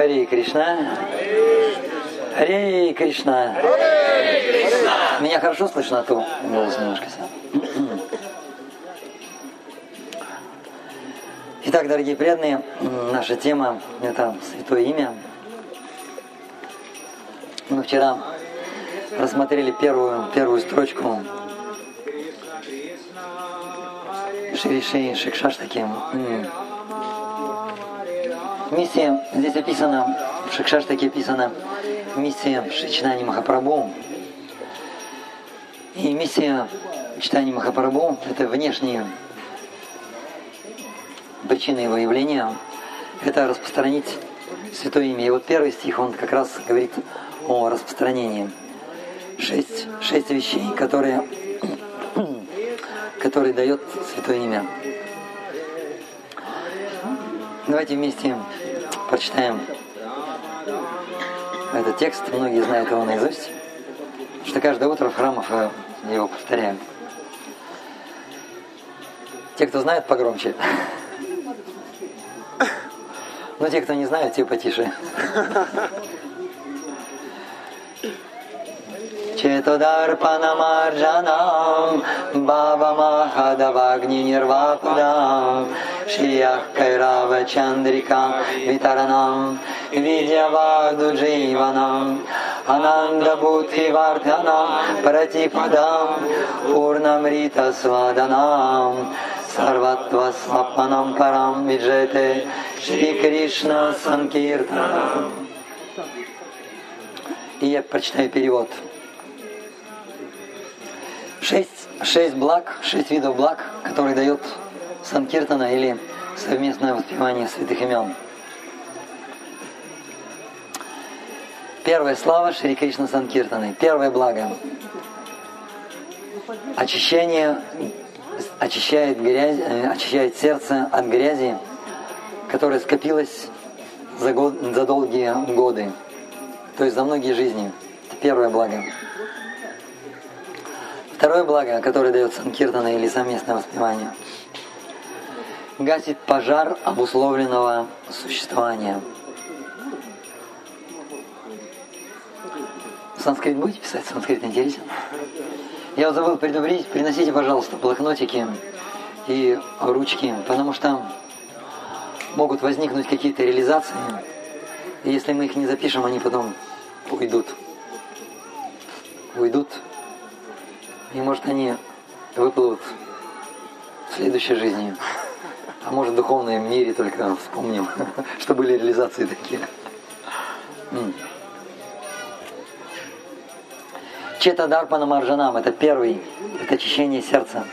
Хари Кришна. Хари Кришна. Меня хорошо слышно, а то голос немножко сел. Итак, дорогие преданные, наша тема – это Святое Имя. Мы вчера рассмотрели первую, первую строчку Шириши Шикшаштаки. Миссия, здесь описана, в Шикшаштаке описана миссия Шичнани Махапрабху. И миссия читания Махапрабху – это внешние причины его явления – это распространить Святое Имя. И вот первый стих, он как раз говорит о распространении. Шесть, шесть вещей, которые, которые дает Святое Имя. Давайте вместе прочитаем этот текст. Многие знают его наизусть, что каждое утро в храмах его повторяют. Те, кто знает, погромче. Но те, кто не знают, те потише. Четодарпанамарджанам Бабамахадавагни Нирвападам Шиях Кайрава Чандрика Витаранам Видьяваду Дживанам Ананда Будхи Вардханам Пратипадам Пурнамрита Сваданам Сарватва Свапанам Парам Виджете Шри Кришна Санкиртанам и я прочитаю перевод. Шесть, шесть благ, шесть видов благ, которые дает Санкиртана или совместное воспевание святых имен. Первая слава Шри Кришна Санкиртаны. Первое благо. Очищение очищает, грязь, э, очищает сердце от грязи, которая скопилась за, год, за долгие годы, то есть за многие жизни. Это первое благо. Второе благо, которое дает Санкиртана или совместное воспевание, гасит пожар обусловленного существования. Санскрит будете писать? Санскрит интересен? Я вот забыл предупредить, приносите, пожалуйста, блокнотики и ручки, потому что могут возникнуть какие-то реализации, и если мы их не запишем, они потом уйдут. Уйдут и может они выплывут в следующей жизни. А может в духовном мире только вспомним, что были реализации такие. Чета Дарпана Маржанам – это первый, это очищение сердца.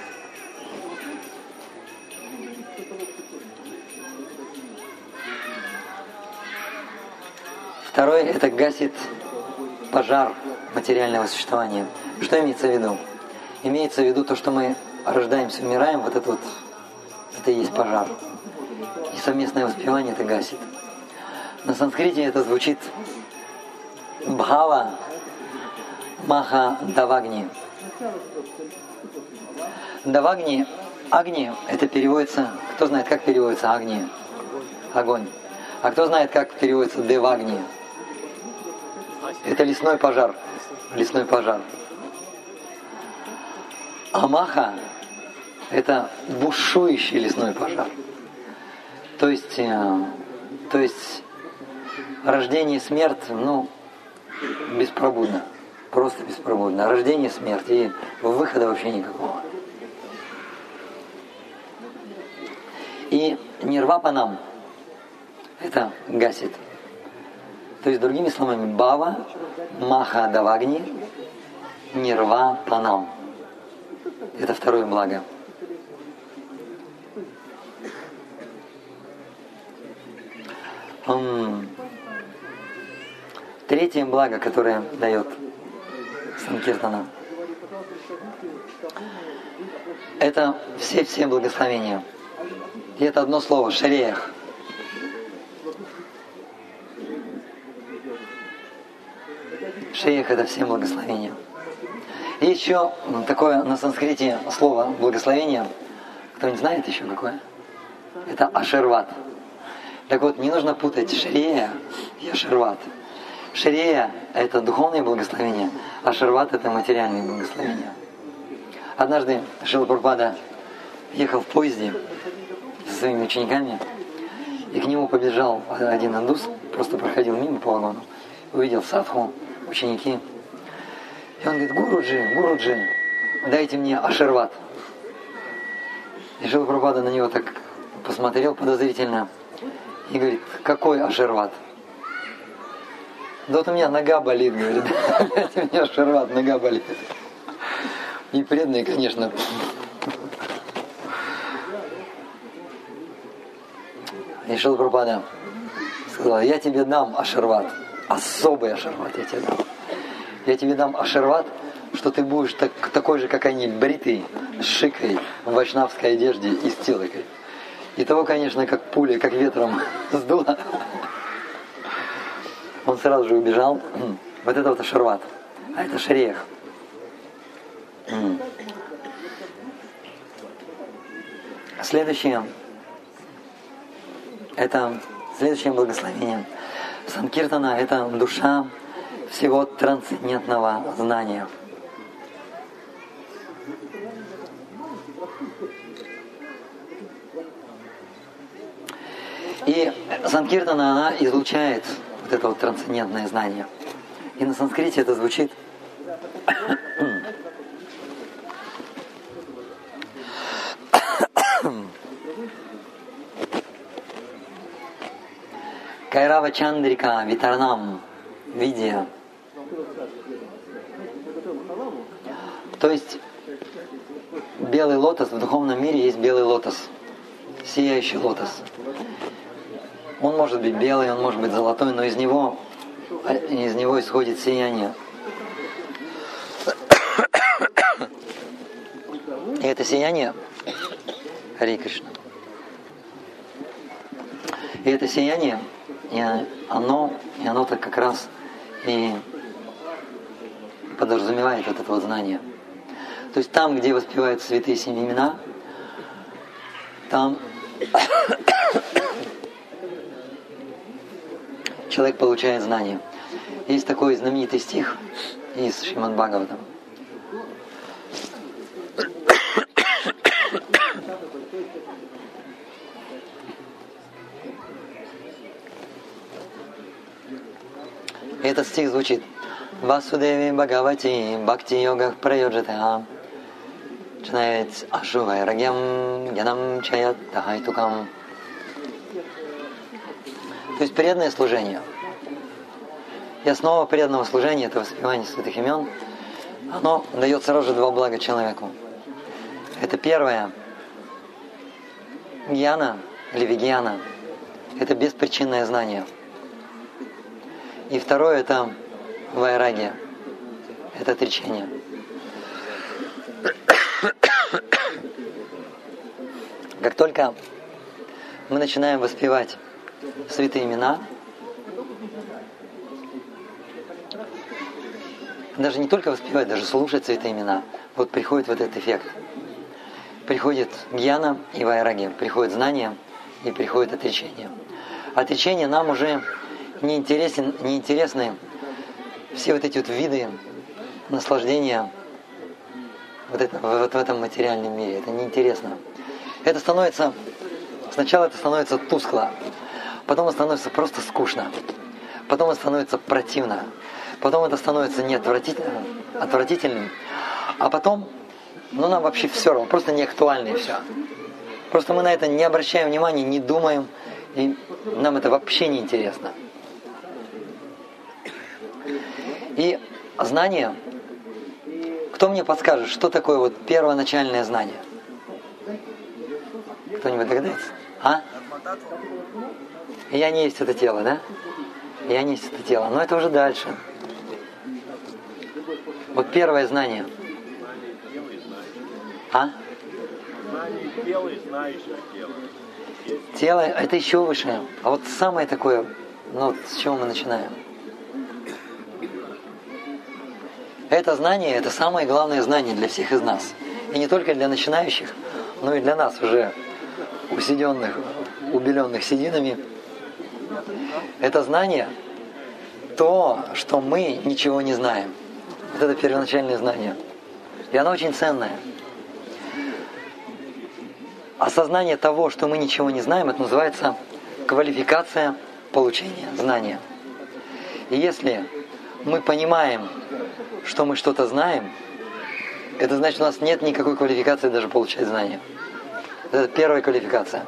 Второй – это гасит пожар материального существования. Что имеется в виду? Имеется в виду то, что мы рождаемся, умираем, вот это вот, это и есть пожар. И совместное воспевание это гасит. На санскрите это звучит Бхава Маха Давагни. Давагни, Агни, это переводится, кто знает, как переводится Агни? Огонь. А кто знает, как переводится Девагни? Это лесной пожар. Лесной пожар. Амаха – это бушующий лесной пожар. То есть, э, то есть рождение и смерть, ну, беспробудно. Просто беспробудно. Рождение, смерть и выхода вообще никакого. И нирвапа нам это гасит. То есть, другими словами, бава, маха давагни, нирва панам. Это второе благо. Третье благо, которое дает Санкиртана, это все-все благословения. И это одно слово – шареях. Шеях – это все благословения. И еще такое на санскрите слово благословение. Кто не знает еще какое? Это ашерват. Так вот, не нужно путать Шрея и Ашерват. Шрея – это духовное благословение, а Шерват – это материальное благословение. Однажды Шилапурпада ехал в поезде со своими учениками, и к нему побежал один индус, просто проходил мимо по вагону, увидел садху, ученики. И он говорит, Гуруджи, Гуруджи, дайте мне ашерват. И Шилапурпада на него так посмотрел подозрительно и говорит, какой ашерват? Да вот у меня нога болит, говорит. Дайте мне ашерват, нога болит. И преданные, конечно, И Шилпрапада сказал, я тебе дам ашерват, особый ашерват я тебе дам. Я тебе дам ашерват, что ты будешь так, такой же, как они, бритый, с шикой, в вайшнавской одежде и с тилокой. И того, конечно, как пуля, как ветром сдуло. Он сразу же убежал. Вот это вот ашерват. А это шрех. Следующее это следующее благословение. Санкиртана – это душа всего трансцендентного знания. И Санкиртана, она излучает вот это вот трансцендентное знание. И на санскрите это звучит Кайрава Чандрика Витарнам Видия. То есть белый лотос, в духовном мире есть белый лотос, сияющий лотос. Он может быть белый, он может быть золотой, но из него, из него исходит сияние. И это сияние, Хари Кришна, и это сияние и оно, и оно так как раз и подразумевает вот это вот знание. То есть там, где воспевают святые семь имена, там человек получает знание. Есть такой знаменитый стих из Шриман Бхагаватам. этот стих звучит Васудеви Бхагавати Бхакти Йогах Прайоджата Чанает Ашувай Рагьям Янам Чаят Тахайтукам То есть преданное служение. И основа преданного служения это воспевание святых имен. Оно дает сразу же два блага человеку. Это первое. Гьяна или вигьяна. Это беспричинное знание – и второе это вайраги, это отречение. Как только мы начинаем воспевать святые имена, даже не только воспевать, даже слушать святые имена, вот приходит вот этот эффект. Приходит гьяна и вайраги, приходит знание и приходит отречение. Отречение нам уже неинтересен, неинтересны все вот эти вот виды наслаждения вот, это, вот в этом материальном мире. Это неинтересно. Это становится, сначала это становится тускло, потом становится просто скучно, потом становится противно, потом это становится не отвратительным, отвратительным, а потом, ну нам вообще все равно, просто не актуально и все. Просто мы на это не обращаем внимания, не думаем, и нам это вообще не интересно. И знание, кто мне подскажет, что такое вот первоначальное знание? Кто-нибудь догадается? А? Я не есть это тело, да? Я не есть это тело. Но это уже дальше. Вот первое знание. А? Тело это еще выше. А вот самое такое, ну, с чего мы начинаем? Это знание – это самое главное знание для всех из нас. И не только для начинающих, но и для нас уже усиденных, убеленных сединами. Это знание то, что мы ничего не знаем. Вот это первоначальное знание. И оно очень ценное. Осознание того, что мы ничего не знаем, это называется квалификация получения знания. И если мы понимаем, что мы что-то знаем, это значит, у нас нет никакой квалификации даже получать знания. Это первая квалификация.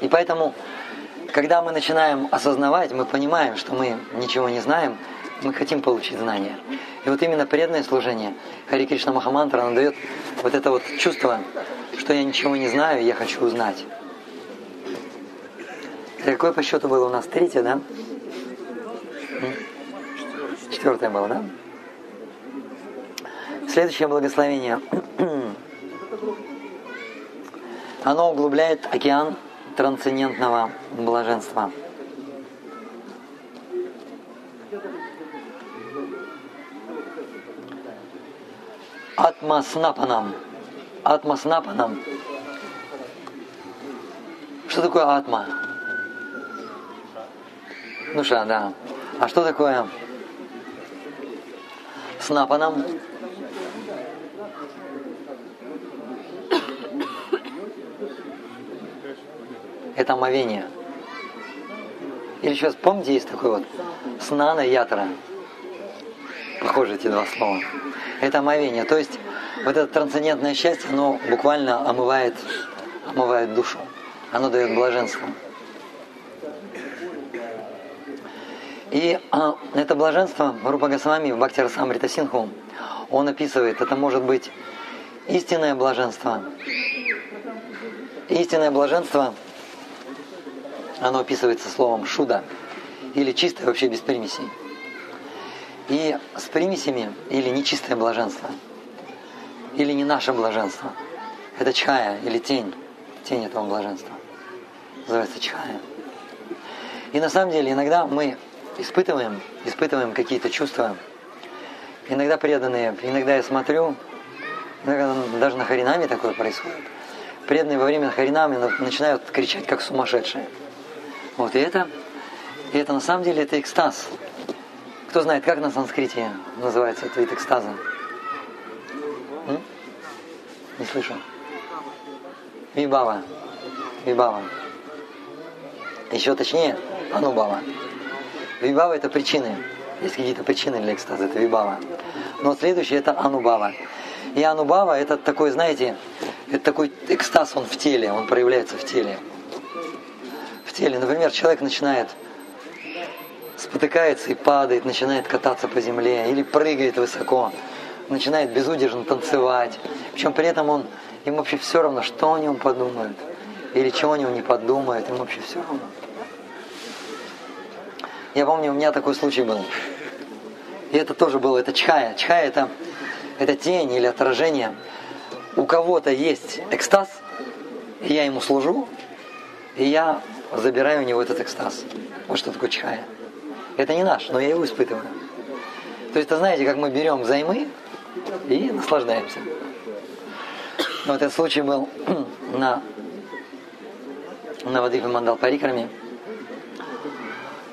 И поэтому, когда мы начинаем осознавать, мы понимаем, что мы ничего не знаем, мы хотим получить знания. И вот именно преданное служение Хари Кришна Махамантра, оно дает вот это вот чувство, что я ничего не знаю, я хочу узнать. Какое по счету было у нас? Третье, да? Четвертое было, да? Следующее благословение. Оно углубляет океан трансцендентного блаженства. Атмаснапанам. Атмаснапанам. Что такое атма? Душа, да. А что такое снапанам? Это омовение. Или сейчас, помните, есть такой вот снана ятра. Похожи эти два слова. Это омовение. То есть вот это трансцендентное счастье, оно буквально омывает, омывает душу. Оно дает блаженство. И а, это блаженство Рупа Госвами в Бхакти Расамрита Синху, он описывает, это может быть истинное блаженство. Истинное блаженство, оно описывается словом шуда, или чистое вообще без примесей. И с примесями, или нечистое блаженство, или не наше блаженство, это чхая, или тень, тень этого блаженства. Называется чхая. И на самом деле иногда мы испытываем, испытываем какие-то чувства, иногда преданные, иногда я смотрю, иногда даже на Харинаме такое происходит. Преданные во время Харинами начинают кричать как сумасшедшие. Вот и это, и это на самом деле это экстаз. Кто знает, как на санскрите называется этот вид экстаза? М? Не слышу. Вибава. Вибава. Еще точнее, Анубава. Вибава это причины. Есть какие-то причины для экстаза, это вибава. Но следующее это анубава. И анубава это такой, знаете, это такой экстаз, он в теле, он проявляется в теле. Теле. Например, человек начинает спотыкается и падает, начинает кататься по земле или прыгает высоко, начинает безудержно танцевать. Причем при этом он, ему вообще все равно, что о нем подумают или чего о нем не подумают, ему вообще все равно. Я помню, у меня такой случай был. И это тоже было, это чхая. Чхая это, это тень или отражение. У кого-то есть экстаз, и я ему служу, и я забираю у него этот экстаз. Вот что такое чхая. Это не наш, но я его испытываю. То есть, это знаете, как мы берем займы и наслаждаемся. Вот этот случай был на, на Вадипе Мандал Парикраме.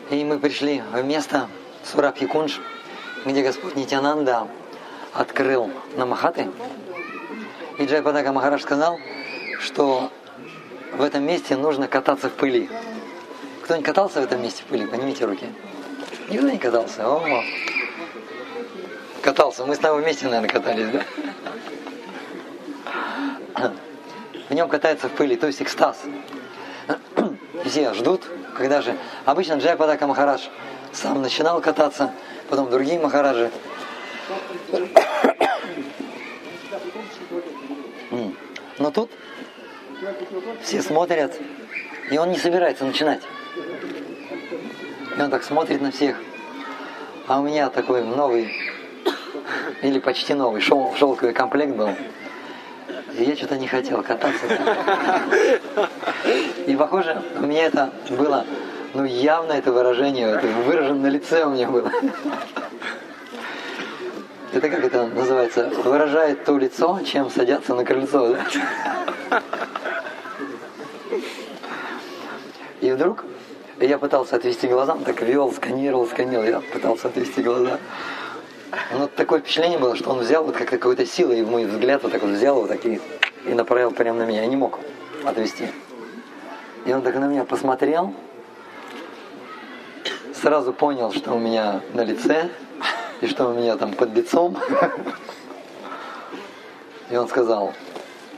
И мы пришли в место Сурабхи Кунж, где Господь Нитянанда открыл Намахаты. И Джайпадака Махараш сказал, что в этом месте нужно кататься в пыли. Кто-нибудь катался в этом месте в пыли? Поднимите руки. Никто не катался. О, катался. Мы с тобой вместе, наверное, катались, да? В нем катается в пыли, то есть экстаз. Все ждут, когда же... Обычно Джайпадака Махарадж сам начинал кататься, потом другие Махараджи. Но тут все смотрят, и он не собирается начинать. И он так смотрит на всех. А у меня такой новый, или почти новый, шел, шелковый комплект был. И я что-то не хотел кататься. И похоже, у меня это было, ну явно это выражение, это выражено на лице у меня было. Это как это называется? Выражает то лицо, чем садятся на крыльцо, да? Вдруг я пытался отвести глаза, он так вел, сканировал, сканировал, я пытался отвести глаза. Но такое впечатление было, что он взял вот как какой-то силой, и мой взгляд вот так вот взял вот так и, и направил прямо на меня. Я не мог отвести. И он так на меня посмотрел, сразу понял, что у меня на лице, и что у меня там под лицом. И он сказал,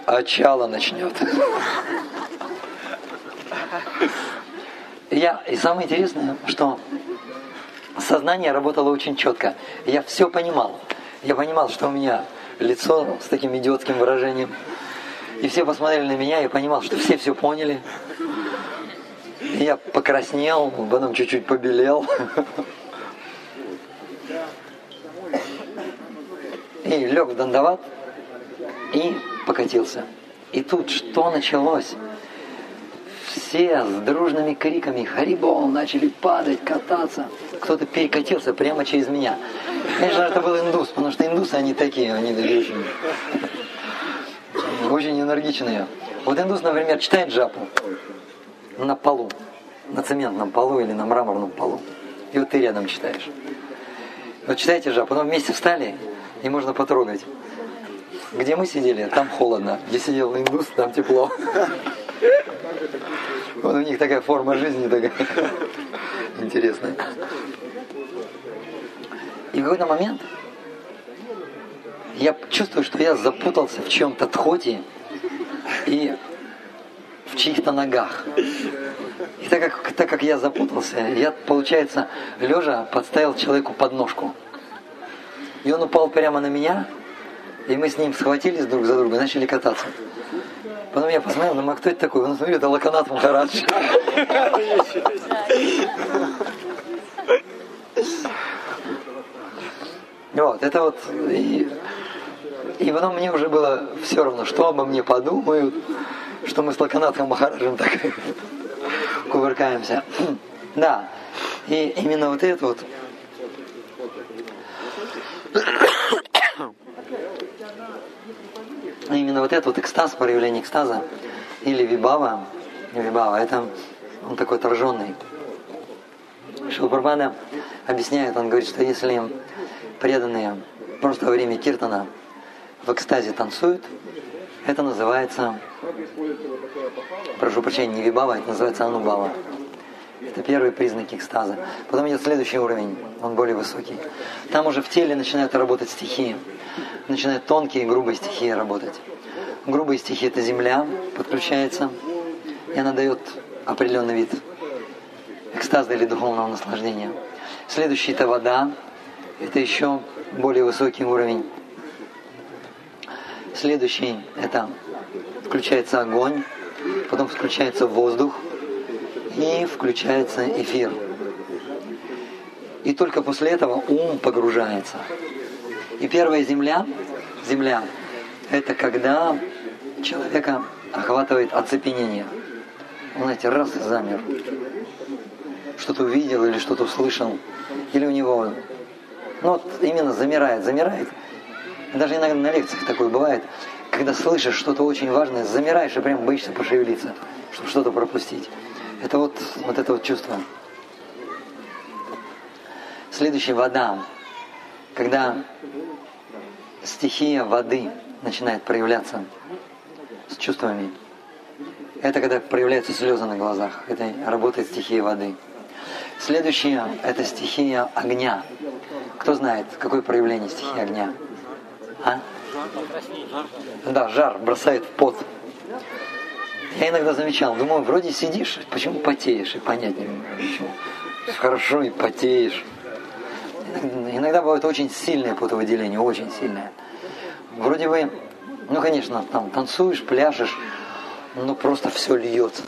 очало начнет. Я, и самое интересное, что сознание работало очень четко. Я все понимал. Я понимал, что у меня лицо с таким идиотским выражением. И все посмотрели на меня, я понимал, что все все поняли. И я покраснел, потом чуть-чуть побелел. И лег в дандават и покатился. И тут что началось? Все с дружными криками «Харибол!» начали падать, кататься. Кто-то перекатился прямо через меня. Конечно, это был индус, потому что индусы, они такие, они очень, очень энергичные. Вот индус, например, читает джапу на полу, на цементном полу или на мраморном полу. И вот ты рядом читаешь. Вот читаете джапу, потом вместе встали, и можно потрогать. Где мы сидели, там холодно. Где сидел индус, там тепло. Вот у них такая форма жизни такая интересная. И в какой-то момент я чувствую, что я запутался в чем-то тхоте и в чьих-то ногах. И так как, так как я запутался, я, получается, лежа подставил человеку подножку. И он упал прямо на меня, и мы с ним схватились друг за друга и начали кататься. Потом я посмотрел, думаю, а кто это такой? Он смотрит, это Лаканат Махарадж. Вот, это вот, и, и потом мне уже было все равно, что обо мне подумают, что мы с Лаканатом Махараджем так кувыркаемся. Да, и именно вот это вот именно вот этот вот экстаз, проявление экстаза, или вибава, вибава, это он такой отраженный. Шилпрапада объясняет, он говорит, что если преданные просто во время киртана в экстазе танцуют, это называется, прошу прощения, не вибава, это называется анубава. Это первые признаки экстаза. Потом идет следующий уровень, он более высокий. Там уже в теле начинают работать стихии. Начинают тонкие и грубые стихии работать. Грубые стихии это земля подключается, и она дает определенный вид экстаза или духовного наслаждения. Следующий это вода, это еще более высокий уровень. Следующий это включается огонь, потом включается воздух, и включается эфир. И только после этого ум погружается. И первая земля, земля, это когда человека охватывает оцепенение. Он, знаете, раз и замер. Что-то увидел или что-то услышал. Или у него, ну вот именно замирает, замирает. Даже иногда на лекциях такое бывает, когда слышишь что-то очень важное, замираешь и прям боишься пошевелиться, чтобы что-то пропустить. Это вот, вот это вот чувство. Следующая вода. Когда стихия воды начинает проявляться с чувствами. Это когда проявляются слезы на глазах. Это работает стихия воды. Следующая – это стихия огня. Кто знает, какое проявление стихии огня? А? Да, жар бросает в пот. Я иногда замечал, думаю, вроде сидишь, почему потеешь, и понять не могу, почему. Хорошо и потеешь. Иногда бывает очень сильное потовыделение, очень сильное. Вроде бы, ну, конечно, там танцуешь, пляшешь, но просто все льется.